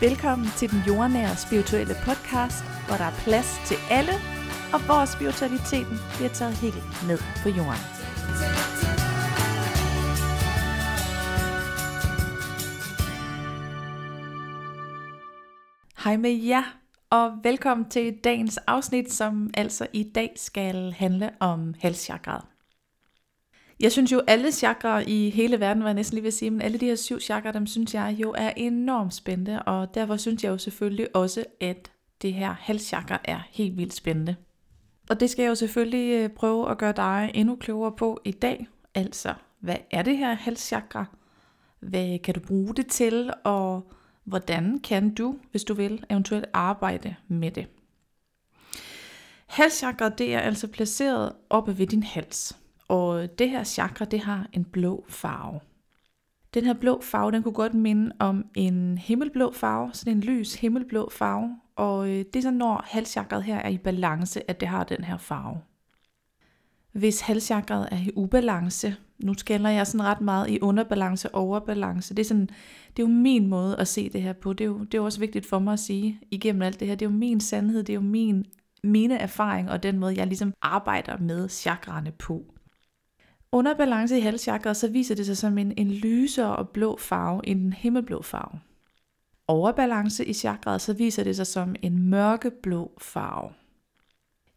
Velkommen til den jordnære spirituelle podcast, hvor der er plads til alle, og hvor spiritualiteten bliver taget helt ned på jorden. Hej med jer, og velkommen til dagens afsnit, som altså i dag skal handle om halschakrat. Jeg synes jo, alle chakra i hele verden, var jeg næsten lige ved at sige, men alle de her syv chakra, dem synes jeg jo er enormt spændende, og derfor synes jeg jo selvfølgelig også, at det her halschakra er helt vildt spændende. Og det skal jeg jo selvfølgelig øh, prøve at gøre dig endnu klogere på i dag. Altså, hvad er det her halschakra? Hvad kan du bruge det til, og hvordan kan du, hvis du vil, eventuelt arbejde med det? Halschakra, det er altså placeret oppe ved din hals. Og det her chakra, det har en blå farve. Den her blå farve, den kunne godt minde om en himmelblå farve, sådan en lys himmelblå farve. Og øh, det er så, når halschakret her er i balance, at det har den her farve. Hvis halschakret er i ubalance, nu skælder jeg sådan ret meget i underbalance og overbalance. Det er, sådan, det er jo min måde at se det her på. Det er, jo, det er jo også vigtigt for mig at sige igennem alt det her. Det er jo min sandhed, det er jo min, mine erfaring og den måde, jeg ligesom arbejder med chakraerne på underbalance i halschakret, så viser det sig som en, en lysere og blå farve end en himmelblå farve. Overbalance i chakret, så viser det sig som en mørkeblå farve.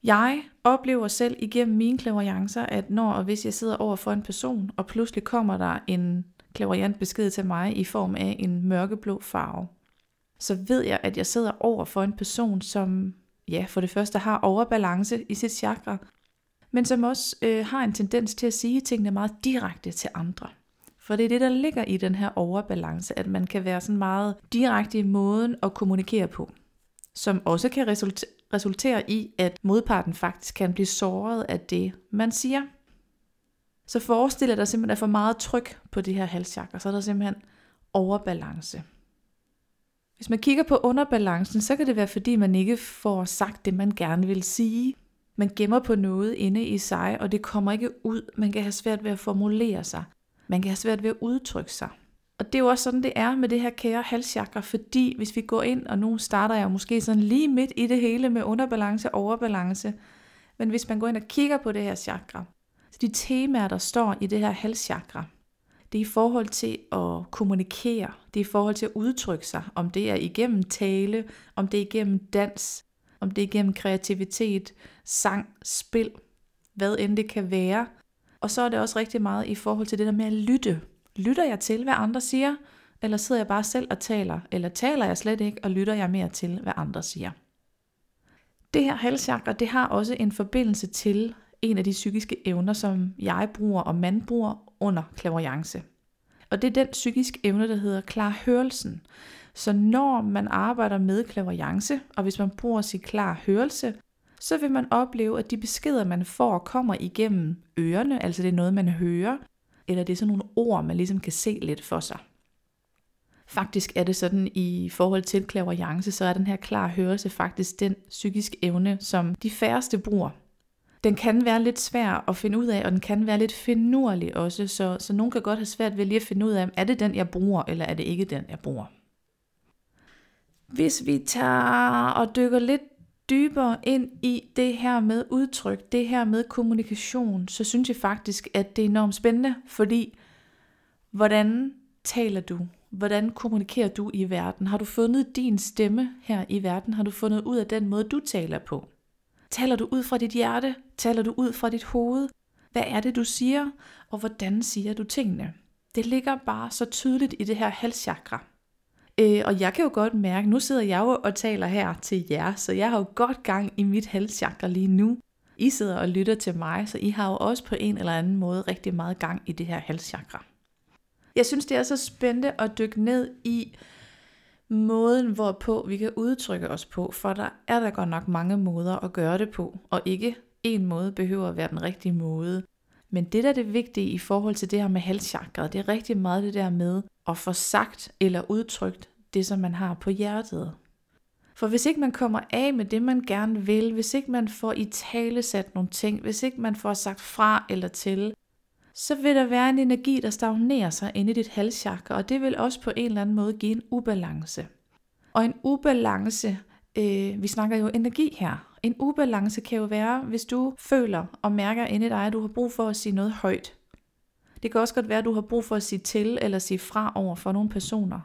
Jeg oplever selv igennem mine klaverjancer, at når og hvis jeg sidder over for en person, og pludselig kommer der en klaverjant besked til mig i form af en mørkeblå farve, så ved jeg, at jeg sidder over for en person, som ja, for det første har overbalance i sit chakra, men som også øh, har en tendens til at sige tingene meget direkte til andre. For det er det, der ligger i den her overbalance, at man kan være sådan meget direkte i måden at kommunikere på, som også kan resultere i, at modparten faktisk kan blive såret af det, man siger. Så forestil dig, at der simpelthen er for meget tryk på det her halschakra, så er der simpelthen overbalance. Hvis man kigger på underbalancen, så kan det være, fordi man ikke får sagt det, man gerne vil sige. Man gemmer på noget inde i sig, og det kommer ikke ud. Man kan have svært ved at formulere sig. Man kan have svært ved at udtrykke sig. Og det er jo også sådan, det er med det her kære halschakra, fordi hvis vi går ind, og nu starter jeg måske sådan lige midt i det hele med underbalance og overbalance, men hvis man går ind og kigger på det her chakra, så de temaer, der står i det her halschakra, det er i forhold til at kommunikere, det er i forhold til at udtrykke sig, om det er igennem tale, om det er igennem dans, om det er gennem kreativitet, sang, spil, hvad end det kan være. Og så er det også rigtig meget i forhold til det der med at lytte. Lytter jeg til, hvad andre siger, eller sidder jeg bare selv og taler, eller taler jeg slet ikke, og lytter jeg mere til, hvad andre siger. Det her halschakra, det har også en forbindelse til en af de psykiske evner, som jeg bruger og man bruger under klaverjance. Og det er den psykiske evne, der hedder klarhørelsen. Så når man arbejder med klaverjance, og hvis man bruger sin klar hørelse, så vil man opleve, at de beskeder, man får, kommer igennem ørerne, altså det er noget, man hører, eller det er sådan nogle ord, man ligesom kan se lidt for sig. Faktisk er det sådan i forhold til klaverjance, så er den her klar hørelse faktisk den psykiske evne, som de færreste bruger. Den kan være lidt svær at finde ud af, og den kan være lidt finurlig også, så, så nogen kan godt have svært ved lige at finde ud af, er det den, jeg bruger, eller er det ikke den, jeg bruger. Hvis vi tager og dykker lidt dybere ind i det her med udtryk, det her med kommunikation, så synes jeg faktisk, at det er enormt spændende, fordi hvordan taler du? Hvordan kommunikerer du i verden? Har du fundet din stemme her i verden? Har du fundet ud af den måde, du taler på? Taler du ud fra dit hjerte? Taler du ud fra dit hoved? Hvad er det, du siger? Og hvordan siger du tingene? Det ligger bare så tydeligt i det her halschakra. Øh, og jeg kan jo godt mærke, nu sidder jeg jo og taler her til jer, så jeg har jo godt gang i mit halschakra lige nu. I sidder og lytter til mig, så I har jo også på en eller anden måde rigtig meget gang i det her halschakra. Jeg synes, det er så spændende at dykke ned i måden, hvorpå vi kan udtrykke os på, for der er der godt nok mange måder at gøre det på, og ikke en måde behøver at være den rigtige måde. Men det der er det vigtige i forhold til det her med halschakret, det er rigtig meget det der med at få sagt eller udtrykt det, som man har på hjertet. For hvis ikke man kommer af med det, man gerne vil, hvis ikke man får i tale sat nogle ting, hvis ikke man får sagt fra eller til, så vil der være en energi, der stagnerer sig inde i dit halschakra, og det vil også på en eller anden måde give en ubalance. Og en ubalance, øh, vi snakker jo energi her. En ubalance kan jo være, hvis du føler og mærker inde i dig, at du har brug for at sige noget højt. Det kan også godt være, at du har brug for at sige til eller sige fra over for nogle personer.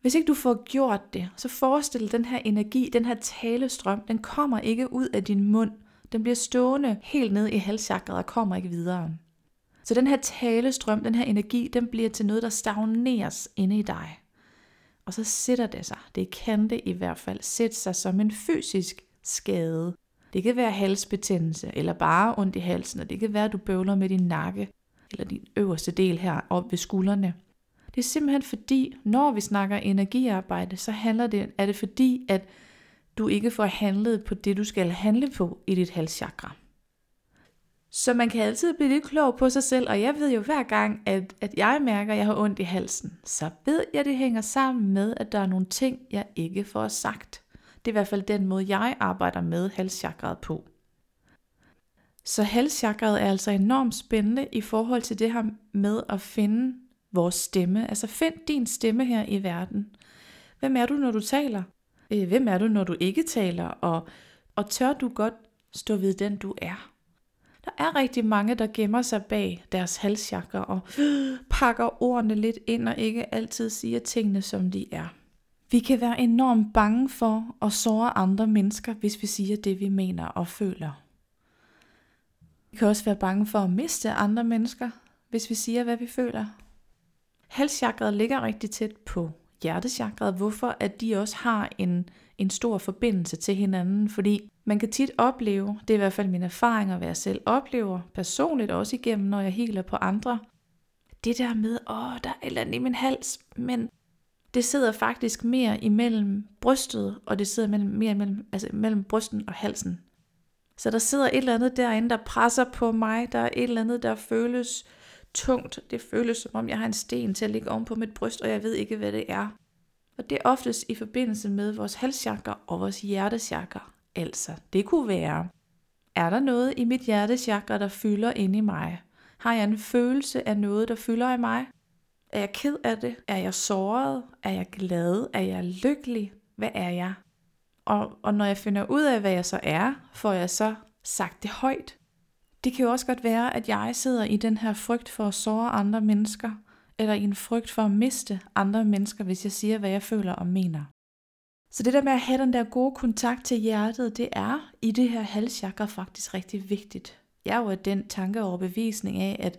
Hvis ikke du får gjort det, så forestil dig den her energi, den her talestrøm, den kommer ikke ud af din mund. Den bliver stående helt ned i halschakret og kommer ikke videre. Så den her talestrøm, den her energi, den bliver til noget, der stagneres inde i dig. Og så sætter det sig, det kan det i hvert fald, sætte sig som en fysisk skade. Det kan være halsbetændelse, eller bare ondt i halsen, og det kan være, at du bøvler med din nakke, eller din øverste del her op ved skuldrene. Det er simpelthen fordi, når vi snakker energiarbejde, så handler det, er det fordi, at du ikke får handlet på det, du skal handle på i dit halschakra. Så man kan altid blive lidt klog på sig selv, og jeg ved jo hver gang, at, at jeg mærker, at jeg har ondt i halsen, så ved jeg, at det hænger sammen med, at der er nogle ting, jeg ikke får sagt. Det er i hvert fald den måde, jeg arbejder med halschakret på. Så halschakret er altså enormt spændende i forhold til det her med at finde vores stemme. Altså find din stemme her i verden. Hvem er du, når du taler? Øh, hvem er du, når du ikke taler? Og, og tør du godt stå ved den, du er? Der er rigtig mange, der gemmer sig bag deres halsjakker og pakker ordene lidt ind og ikke altid siger tingene, som de er. Vi kan være enormt bange for at såre andre mennesker, hvis vi siger det, vi mener og føler. Vi kan også være bange for at miste andre mennesker, hvis vi siger, hvad vi føler. Halschakret ligger rigtig tæt på hjertechakret, hvorfor at de også har en, en stor forbindelse til hinanden, fordi man kan tit opleve, det er i hvert fald min erfaring at være selv oplever, personligt også igennem, når jeg heler på andre, det der med, åh, der er et eller andet i min hals, men det sidder faktisk mere imellem brystet, og det sidder mellem, mere imellem, altså mellem brysten og halsen. Så der sidder et eller andet derinde, der presser på mig, der er et eller andet, der føles tungt. Det føles som om, jeg har en sten til at ligge oven på mit bryst, og jeg ved ikke, hvad det er. Og det er oftest i forbindelse med vores halschakra og vores hjertechakra. Altså, det kunne være, er der noget i mit hjertechakra, der fylder ind i mig? Har jeg en følelse af noget, der fylder i mig? Er jeg ked af det? Er jeg såret? Er jeg glad? Er jeg lykkelig? Hvad er jeg? Og, og når jeg finder ud af, hvad jeg så er, får jeg så sagt det højt. Det kan jo også godt være, at jeg sidder i den her frygt for at såre andre mennesker, eller i en frygt for at miste andre mennesker, hvis jeg siger, hvad jeg føler og mener. Så det der med at have den der gode kontakt til hjertet, det er i det her halschakra faktisk rigtig vigtigt. Jeg er jo af den tanke og overbevisning af, at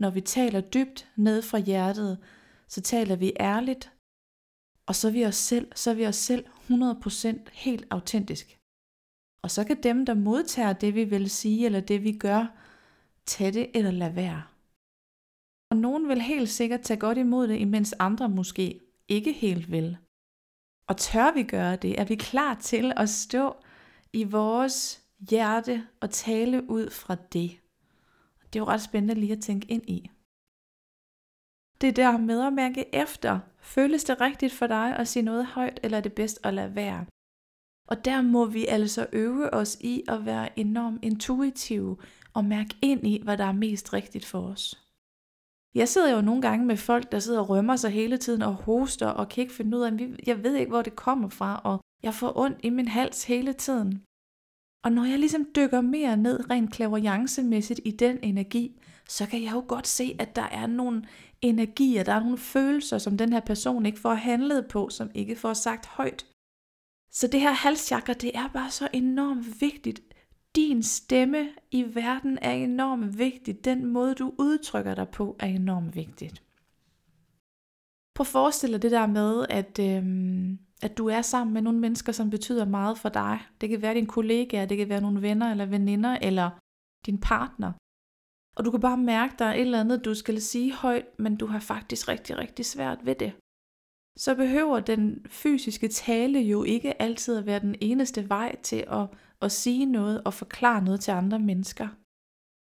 når vi taler dybt ned fra hjertet, så taler vi ærligt, og så er vi os selv, så er vi os selv 100% helt autentisk. Og så kan dem, der modtager det, vi vil sige, eller det, vi gør, tage det eller lade være. Og nogen vil helt sikkert tage godt imod det, imens andre måske ikke helt vil. Og tør vi gøre det? Er vi klar til at stå i vores hjerte og tale ud fra det? Det er jo ret spændende lige at tænke ind i. Det der med at mærke efter. Føles det rigtigt for dig at sige noget højt, eller er det bedst at lade være? Og der må vi altså øve os i at være enormt intuitive og mærke ind i, hvad der er mest rigtigt for os. Jeg sidder jo nogle gange med folk, der sidder og rømmer sig hele tiden og hoster og kan ikke finde ud af, jeg ved ikke, hvor det kommer fra, og jeg får ondt i min hals hele tiden. Og når jeg ligesom dykker mere ned rent klaverjancemæssigt i den energi, så kan jeg jo godt se, at der er nogle energier, der er nogle følelser, som den her person ikke får handlet på, som ikke får sagt højt. Så det her halschakra, det er bare så enormt vigtigt. Din stemme i verden er enormt vigtig. Den måde, du udtrykker dig på, er enormt vigtigt. Prøv at forestille dig det der med, at, øhm, at du er sammen med nogle mennesker, som betyder meget for dig. Det kan være din kollegaer, det kan være nogle venner eller veninder, eller din partner. Og du kan bare mærke, at der er et eller andet, du skal sige højt, men du har faktisk rigtig, rigtig svært ved det så behøver den fysiske tale jo ikke altid at være den eneste vej til at, at sige noget og forklare noget til andre mennesker.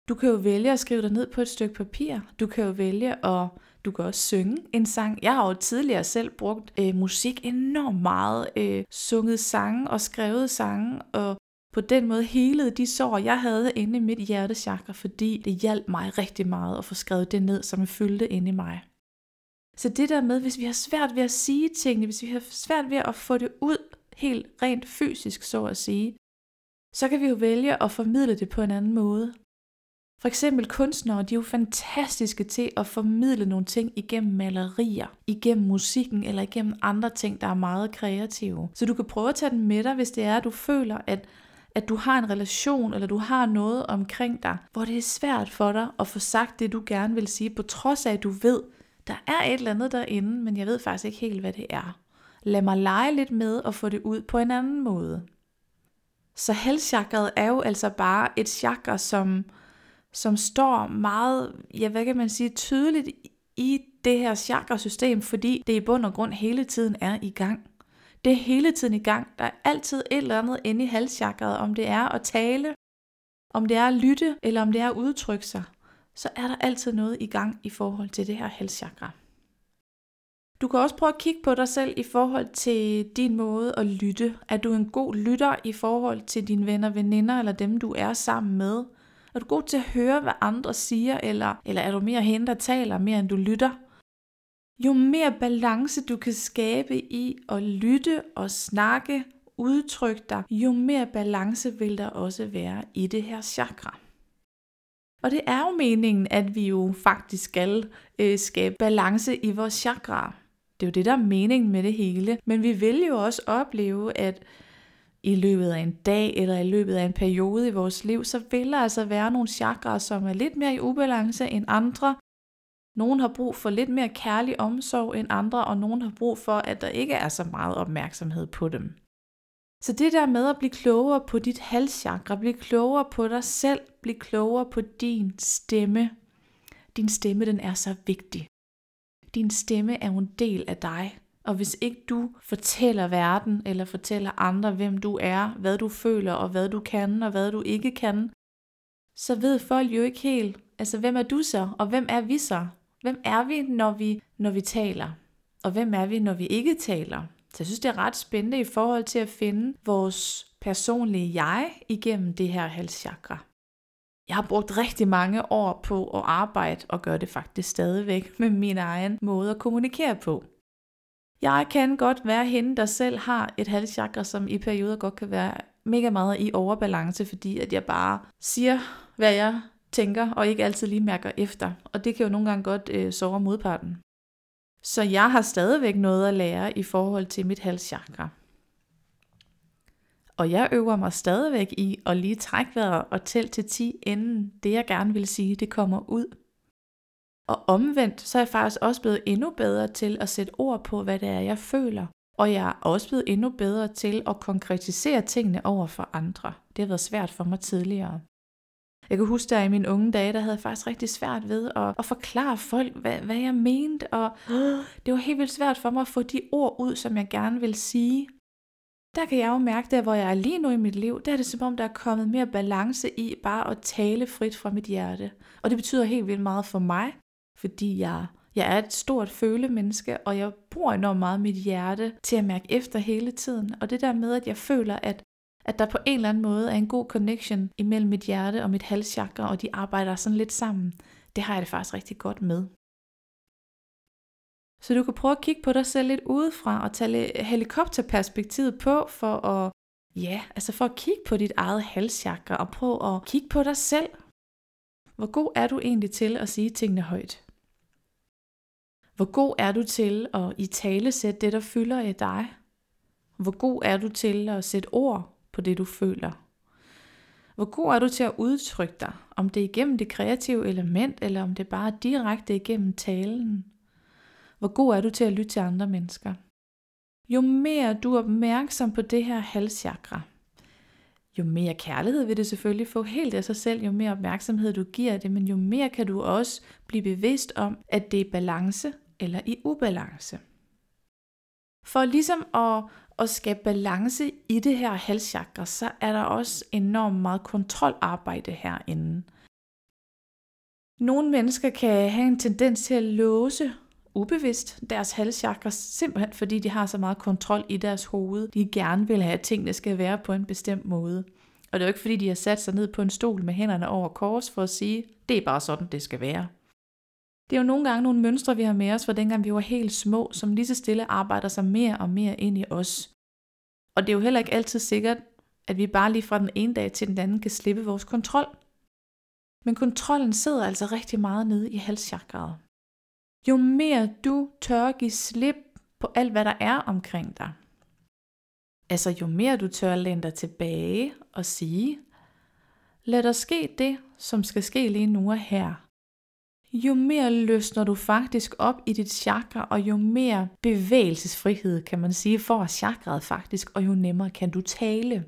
Du kan jo vælge at skrive dig ned på et stykke papir. Du kan jo vælge at du kan også synge en sang. Jeg har jo tidligere selv brugt øh, musik enormt meget, øh, sunget sange og skrevet sange, og på den måde helede de sår, jeg havde inde i mit hjertechakra, fordi det hjalp mig rigtig meget at få skrevet det ned, som fyldte inde i mig. Så det der med, hvis vi har svært ved at sige tingene, hvis vi har svært ved at få det ud helt rent fysisk, så at sige, så kan vi jo vælge at formidle det på en anden måde. For eksempel kunstnere, de er jo fantastiske til at formidle nogle ting igennem malerier, igennem musikken eller igennem andre ting, der er meget kreative. Så du kan prøve at tage den med dig, hvis det er, at du føler, at, at du har en relation, eller du har noget omkring dig, hvor det er svært for dig at få sagt det, du gerne vil sige, på trods af, at du ved, der er et eller andet derinde, men jeg ved faktisk ikke helt, hvad det er. Lad mig lege lidt med og få det ud på en anden måde. Så halschakret er jo altså bare et chakra, som som står meget, ja hvad kan man sige, tydeligt i det her chakrasystem, fordi det i bund og grund hele tiden er i gang. Det er hele tiden i gang. Der er altid et eller andet inde i halschakret, om det er at tale, om det er at lytte, eller om det er at udtrykke sig. Så er der altid noget i gang i forhold til det her halschakra. Du kan også prøve at kigge på dig selv i forhold til din måde at lytte. Er du en god lytter i forhold til dine venner, veninder eller dem, du er sammen med? Er du god til at høre, hvad andre siger, eller, eller er du mere hende, der taler, mere end du lytter? Jo mere balance du kan skabe i at lytte og snakke, udtrykke dig, jo mere balance vil der også være i det her chakra. Og det er jo meningen, at vi jo faktisk skal øh, skabe balance i vores chakra. Det er jo det, der er meningen med det hele. Men vi vil jo også opleve, at i løbet af en dag eller i løbet af en periode i vores liv, så vil der altså være nogle chakraer, som er lidt mere i ubalance end andre. Nogle har brug for lidt mere kærlig omsorg end andre, og nogle har brug for, at der ikke er så meget opmærksomhed på dem. Så det der med at blive klogere på dit halschakra, blive klogere på dig selv, blive klogere på din stemme. Din stemme, den er så vigtig. Din stemme er en del af dig. Og hvis ikke du fortæller verden eller fortæller andre, hvem du er, hvad du føler og hvad du kan og hvad du ikke kan, så ved folk jo ikke helt, altså hvem er du så, og hvem er vi så? Hvem er vi, når vi, når vi taler? Og hvem er vi, når vi ikke taler? Så jeg synes, det er ret spændende i forhold til at finde vores personlige jeg igennem det her halschakra. Jeg har brugt rigtig mange år på at arbejde og gøre det faktisk stadigvæk med min egen måde at kommunikere på. Jeg kan godt være hende, der selv har et halschakra, som i perioder godt kan være mega meget i overbalance, fordi at jeg bare siger, hvad jeg tænker, og ikke altid lige mærker efter. Og det kan jo nogle gange godt øh, sove modparten. Så jeg har stadigvæk noget at lære i forhold til mit halschakra. Og jeg øver mig stadigvæk i at lige trække vejret og tælle til 10, inden det jeg gerne vil sige, det kommer ud. Og omvendt, så er jeg faktisk også blevet endnu bedre til at sætte ord på, hvad det er, jeg føler. Og jeg er også blevet endnu bedre til at konkretisere tingene over for andre. Det har været svært for mig tidligere. Jeg kan huske, at i mine unge dage, der havde jeg faktisk rigtig svært ved at, at forklare folk, hvad, hvad jeg mente, og øh, det var helt vildt svært for mig at få de ord ud, som jeg gerne vil sige. Der kan jeg jo mærke, der hvor jeg er lige nu i mit liv, der er det som om, der er kommet mere balance i bare at tale frit fra mit hjerte. Og det betyder helt vildt meget for mig, fordi jeg, jeg er et stort følemenneske, og jeg bruger enormt meget mit hjerte til at mærke efter hele tiden. Og det der med, at jeg føler, at, at der på en eller anden måde er en god connection imellem mit hjerte og mit halschakra, og de arbejder sådan lidt sammen, det har jeg det faktisk rigtig godt med. Så du kan prøve at kigge på dig selv lidt udefra og tage helikopterperspektivet på for at Ja, altså for at kigge på dit eget halschakra og prøve at kigge på dig selv. Hvor god er du egentlig til at sige tingene højt? Hvor god er du til at i tale sætte det, der fylder i dig? Hvor god er du til at sætte ord på det, du føler? Hvor god er du til at udtrykke dig, om det er igennem det kreative element, eller om det bare er direkte igennem talen? Hvor god er du til at lytte til andre mennesker? Jo mere du er opmærksom på det her halschakra, jo mere kærlighed vil det selvfølgelig få helt af sig selv, jo mere opmærksomhed du giver det, men jo mere kan du også blive bevidst om, at det er balance, eller i ubalance. For ligesom at, at skabe balance i det her halschakra, så er der også enormt meget kontrolarbejde herinde. Nogle mennesker kan have en tendens til at låse ubevidst deres halschakra, simpelthen fordi de har så meget kontrol i deres hoved. De gerne vil have, at tingene skal være på en bestemt måde. Og det er jo ikke fordi, de har sat sig ned på en stol med hænderne over kors for at sige, det er bare sådan, det skal være. Det er jo nogle gange nogle mønstre, vi har med os fra dengang vi var helt små, som lige så stille arbejder sig mere og mere ind i os. Og det er jo heller ikke altid sikkert, at vi bare lige fra den ene dag til den anden kan slippe vores kontrol. Men kontrollen sidder altså rigtig meget nede i halschakraet. Jo mere du tør give slip på alt, hvad der er omkring dig, altså jo mere du tør læne dig tilbage og sige, lad der ske det, som skal ske lige nu og her, jo mere løsner du faktisk op i dit chakra, og jo mere bevægelsesfrihed, kan man sige, får chakraet faktisk, og jo nemmere kan du tale.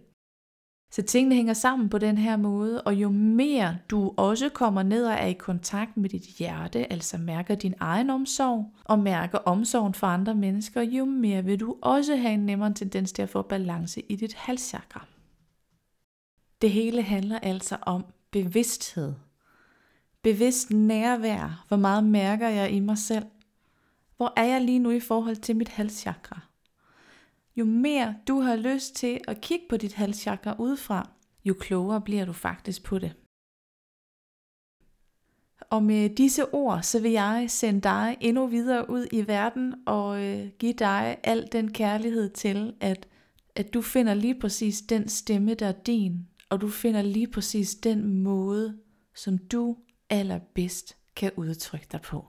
Så tingene hænger sammen på den her måde, og jo mere du også kommer ned og er i kontakt med dit hjerte, altså mærker din egen omsorg, og mærker omsorgen for andre mennesker, jo mere vil du også have en nemmere tendens til at få balance i dit halschakra. Det hele handler altså om bevidsthed. Bevidst nærvær. Hvor meget mærker jeg i mig selv? Hvor er jeg lige nu i forhold til mit halschakra? Jo mere du har lyst til at kigge på dit halschakra udefra, jo klogere bliver du faktisk på det. Og med disse ord, så vil jeg sende dig endnu videre ud i verden og øh, give dig al den kærlighed til, at, at du finder lige præcis den stemme, der er din, og du finder lige præcis den måde, som du allerbedst kan udtrykke dig på.